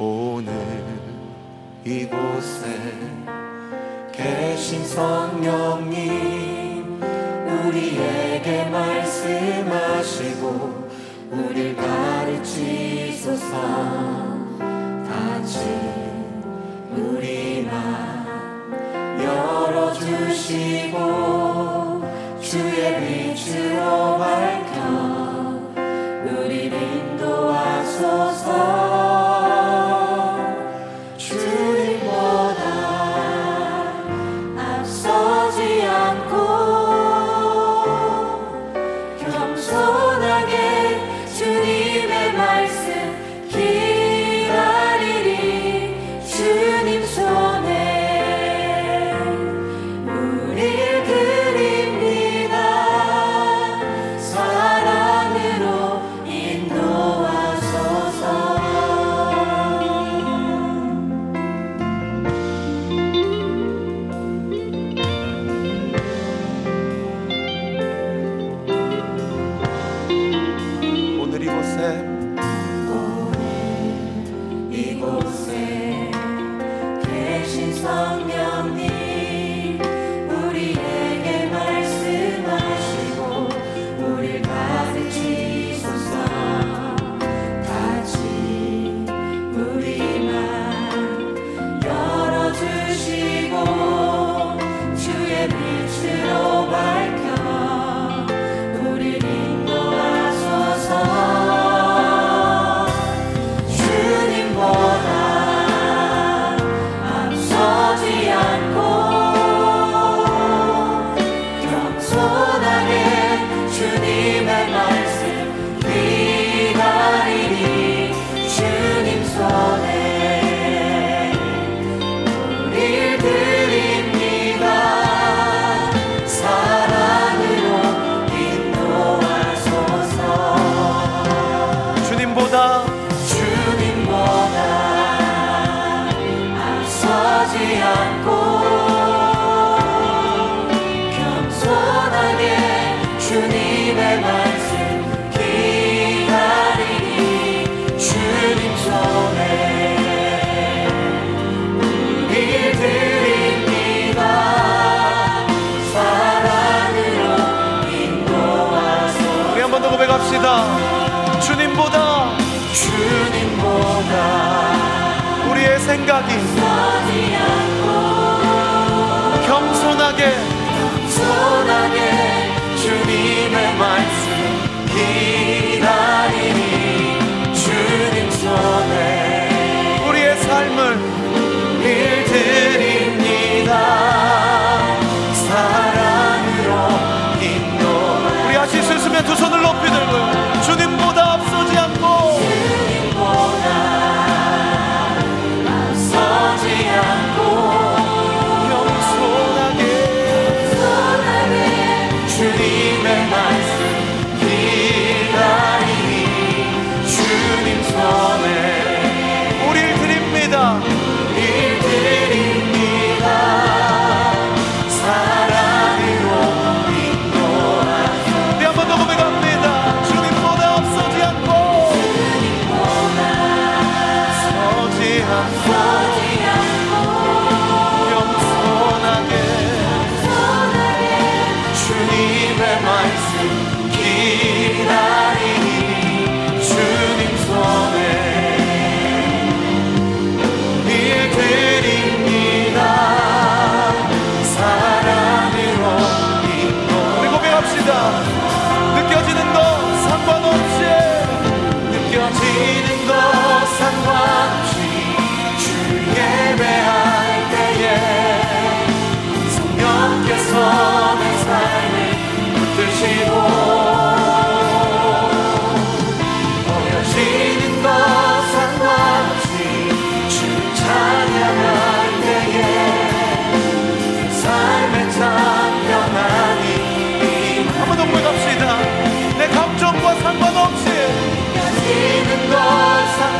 오늘 이곳에 계신 성령님 우리에게 말씀하시고 우릴 가르치소서. 다친 우리나 열어주시고 주의 빛으로 말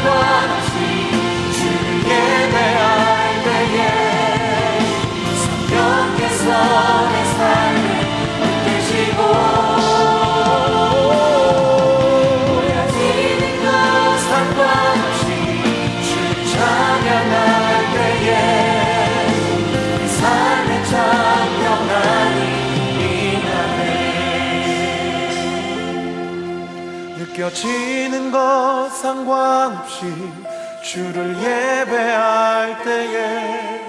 我 느껴지는 것 상관없이 주를 예배할 때에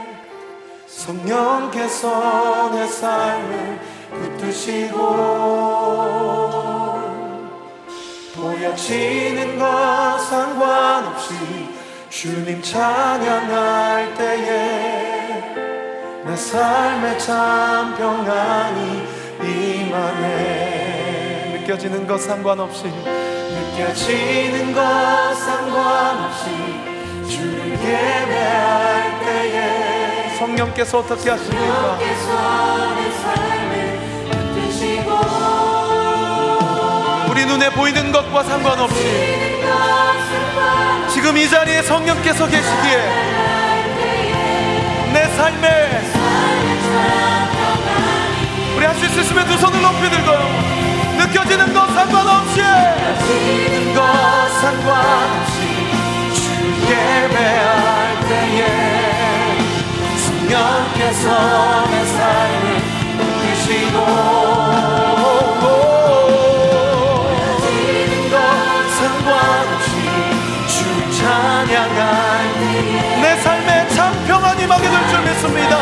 성령께서 내 삶을 붙드시고 보여지는 것 상관없이 주님 찬양할 때에 내 삶에 참 평안이 임하네. 느껴지는 것 상관없이 느껴지는 것 상관없이 주를 예배할 때에 성령께서 어떻게 하십니까? 우리 눈에 보이는 것과 상관없이 지금 이 자리에 성령께서 계시기에 내 삶에 우리 할 수 있으시면 두 손을 높이 들고요 느껴지는 것 상관없이. 느껴지는 것 상관없이 주 예배할 때에 성령께서 내 삶을 이끄시고 내 삶에 참 평안이 임하게 될 줄 믿습니다.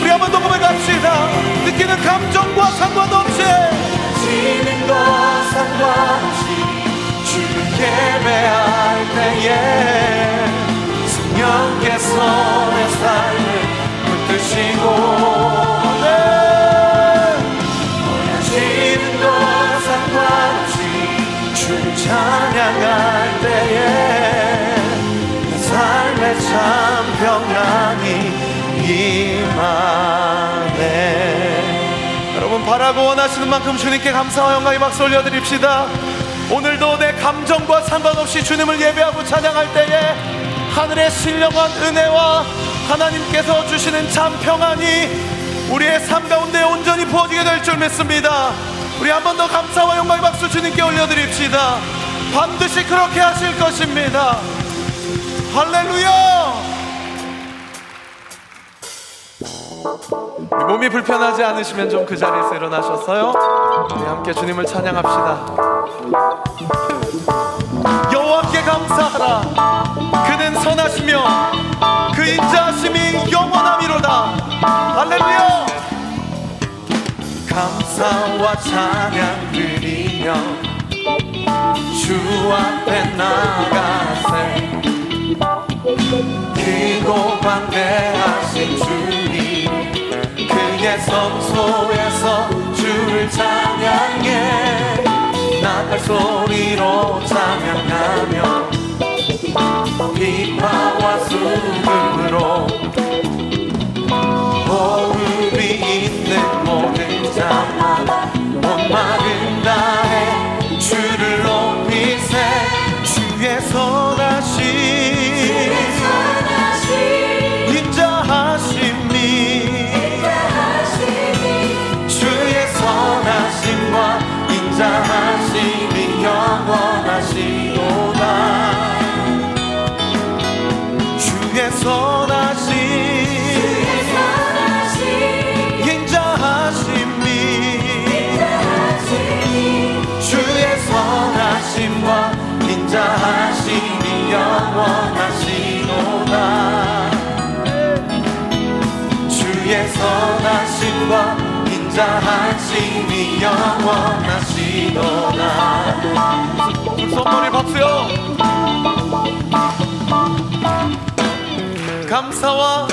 우리 한번 더 느끼는 감정과 상관없이 것 상관없이 주를 예배할 때에 성령께서 내 삶을 붙드시고 네. 찬양할 때에 내 삶에 참 평안이 여러분 바라고 원하시는 만큼 주님께 감사와 영광의 박수 올려드립시다. 오늘도 내 감정과 상관없이 주님을 예배하고 찬양할 때에 하늘의 신령한 은혜와 하나님께서 주시는 참 평안이 우리의 삶 가운데 온전히 부어지게 될 줄 믿습니다. 우리 한 번 더 감사와 영광의 박수 주님께 올려드립시다. 반드시 그렇게 하실 것입니다. 할렐루야 몸이 불편하지 않으시면 좀 그 자리에서 일어나셨어요? 우리 함께 주님을 찬양합시다. 여호와께 감사하라. 그는 선하시며 그 인자하심이 영원함이로다. 할렐루야. 감사와 찬양 드리며 주 앞에 나가세 크고 방대하신 주님 그의 성소에서 주를 찬양해. 나팔 소리로 찬양하며 비파와 수금으로 호흡이 있는 모든 자마다 온 마음 인자하심이 영원하시도다. 주의 선하심 인자하심이 주의 선하심과 인자하심이 영원하시도다. 주의 선하심과 인자하심이 영원하시도다 손머리 박수요. 감사와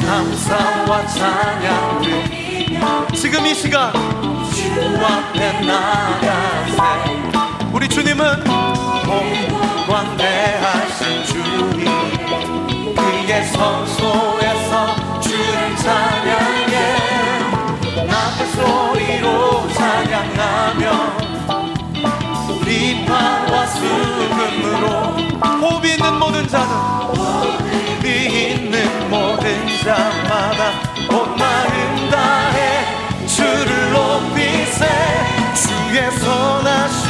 감사와 찬양을 지금 이 시간 주 앞에 나가세 우리 주님은 공광대하신 주님. 그의 성소에서 주를 찬양 찬양하며 비파와 수금으로 호흡이 있는 모든 자는 호흡이 있는 모든 자마다 온 마음 다해. 주를 높이세. 주의 선하심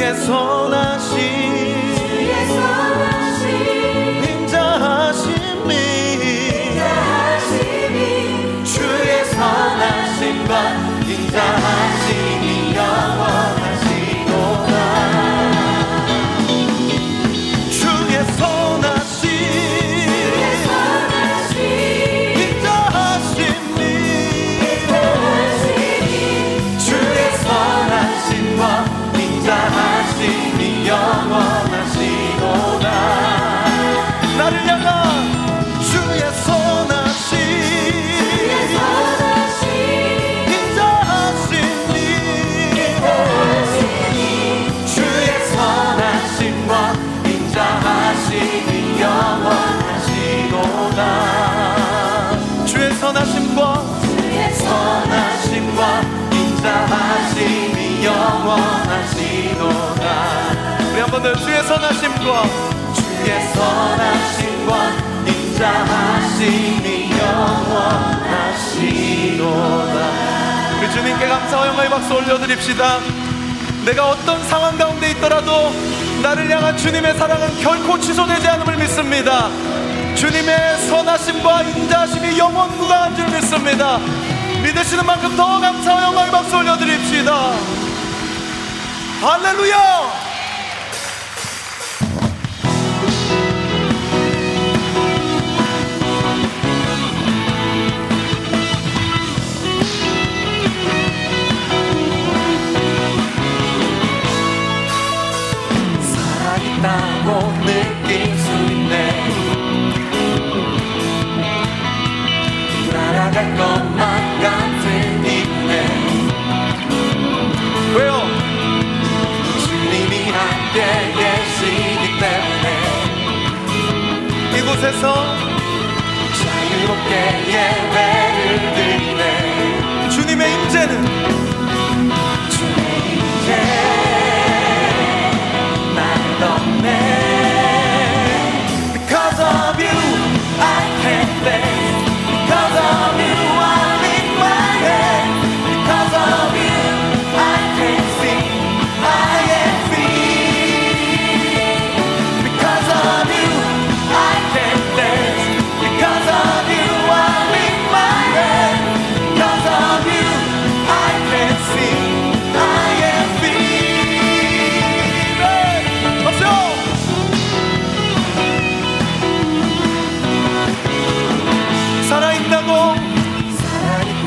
주의 선하심 선하심과 주의 선하심과 인자하심이 영원하시도다. 우리 주님께 감사와 영광의 박수 올려드립시다. 내가 어떤 상황 가운데 있더라도 나를 향한 주님의 사랑은 결코 취소되지 않음을 믿습니다. 주님의 선하심과 인자하심이 영원무가한 줄 믿습니다. 믿으시는 만큼 더 감사와 영광의 박수 올려드립시다. 할렐루야 주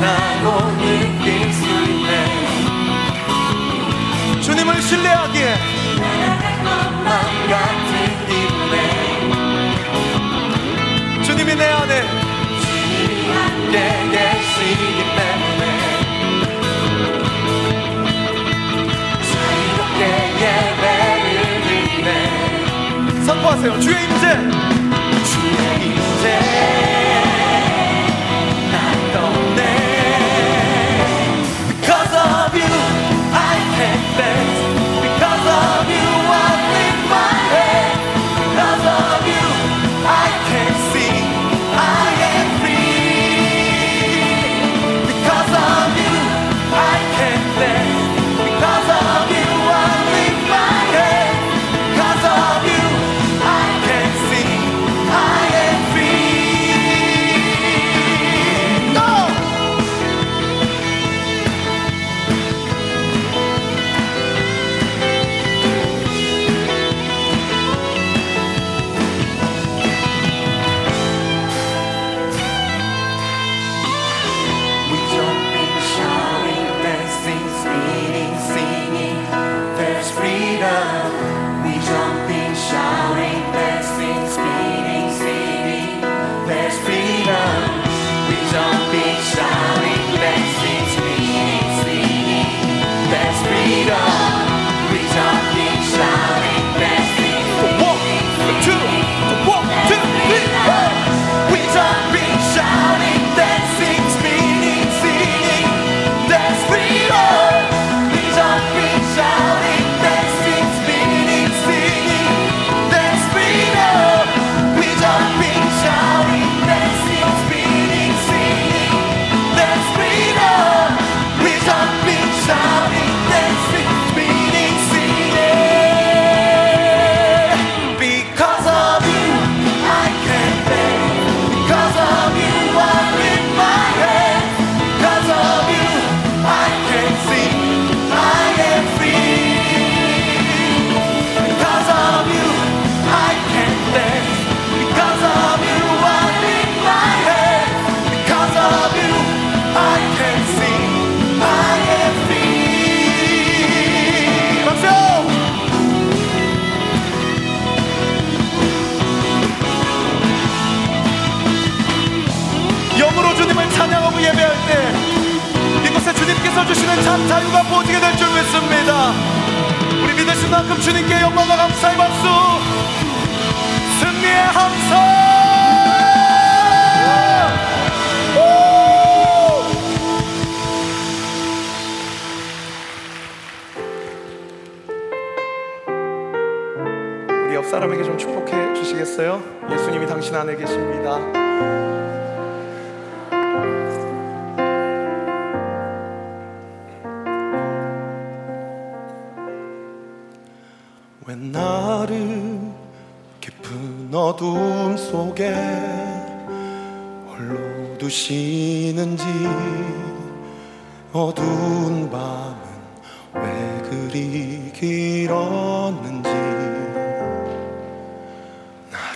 있다고 느낄 수 있네. 주님을 신뢰하기에 맘 같은 기분에 주님이 내 안에 함께 계시기 때문에 자유롭게 예배를 드리네. 선포하세요. 주의 임재. 주의 임재 back.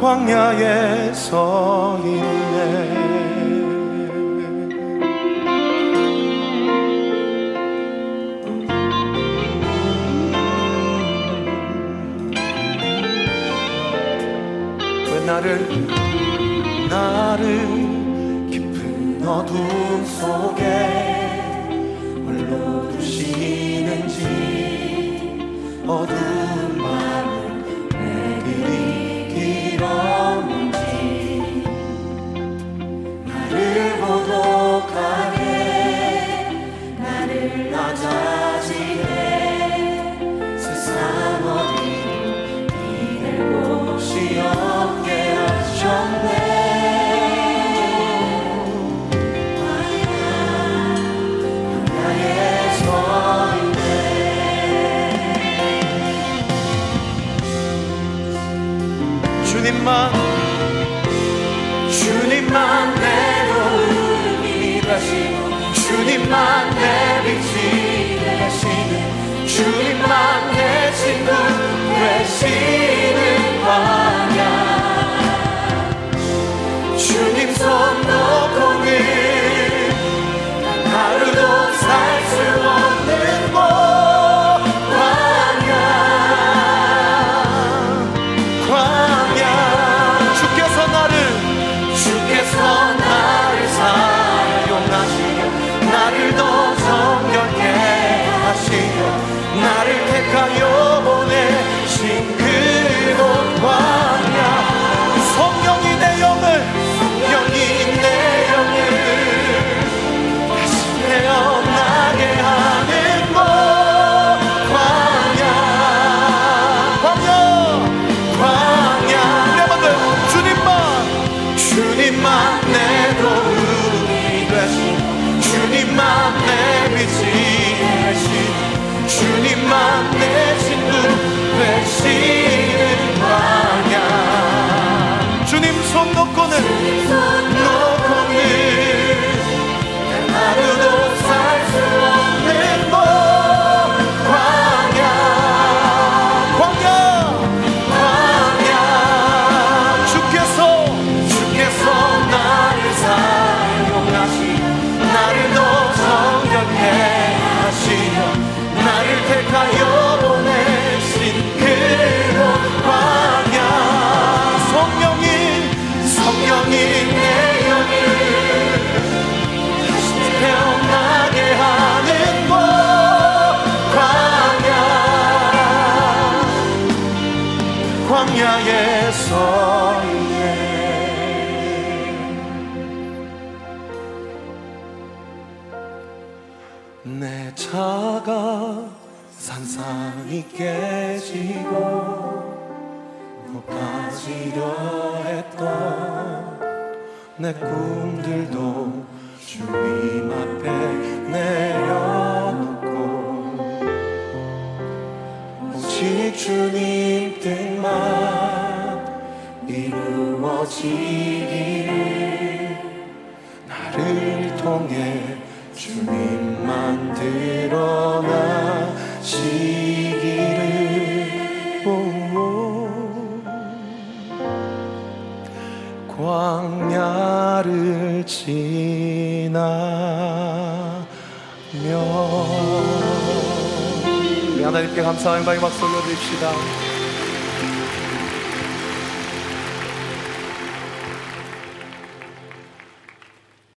광야에 서 있네. 왜 나를 나를 깊은 어둠 속에 홀로 두시는지 어둠만 Lord. 주님만 주님만 내 도움이 되시고 주님만 내 빛이 되시는 주님만 내 친구 되시는. com Deus. 감사와 영광의 박수 올려드립시다.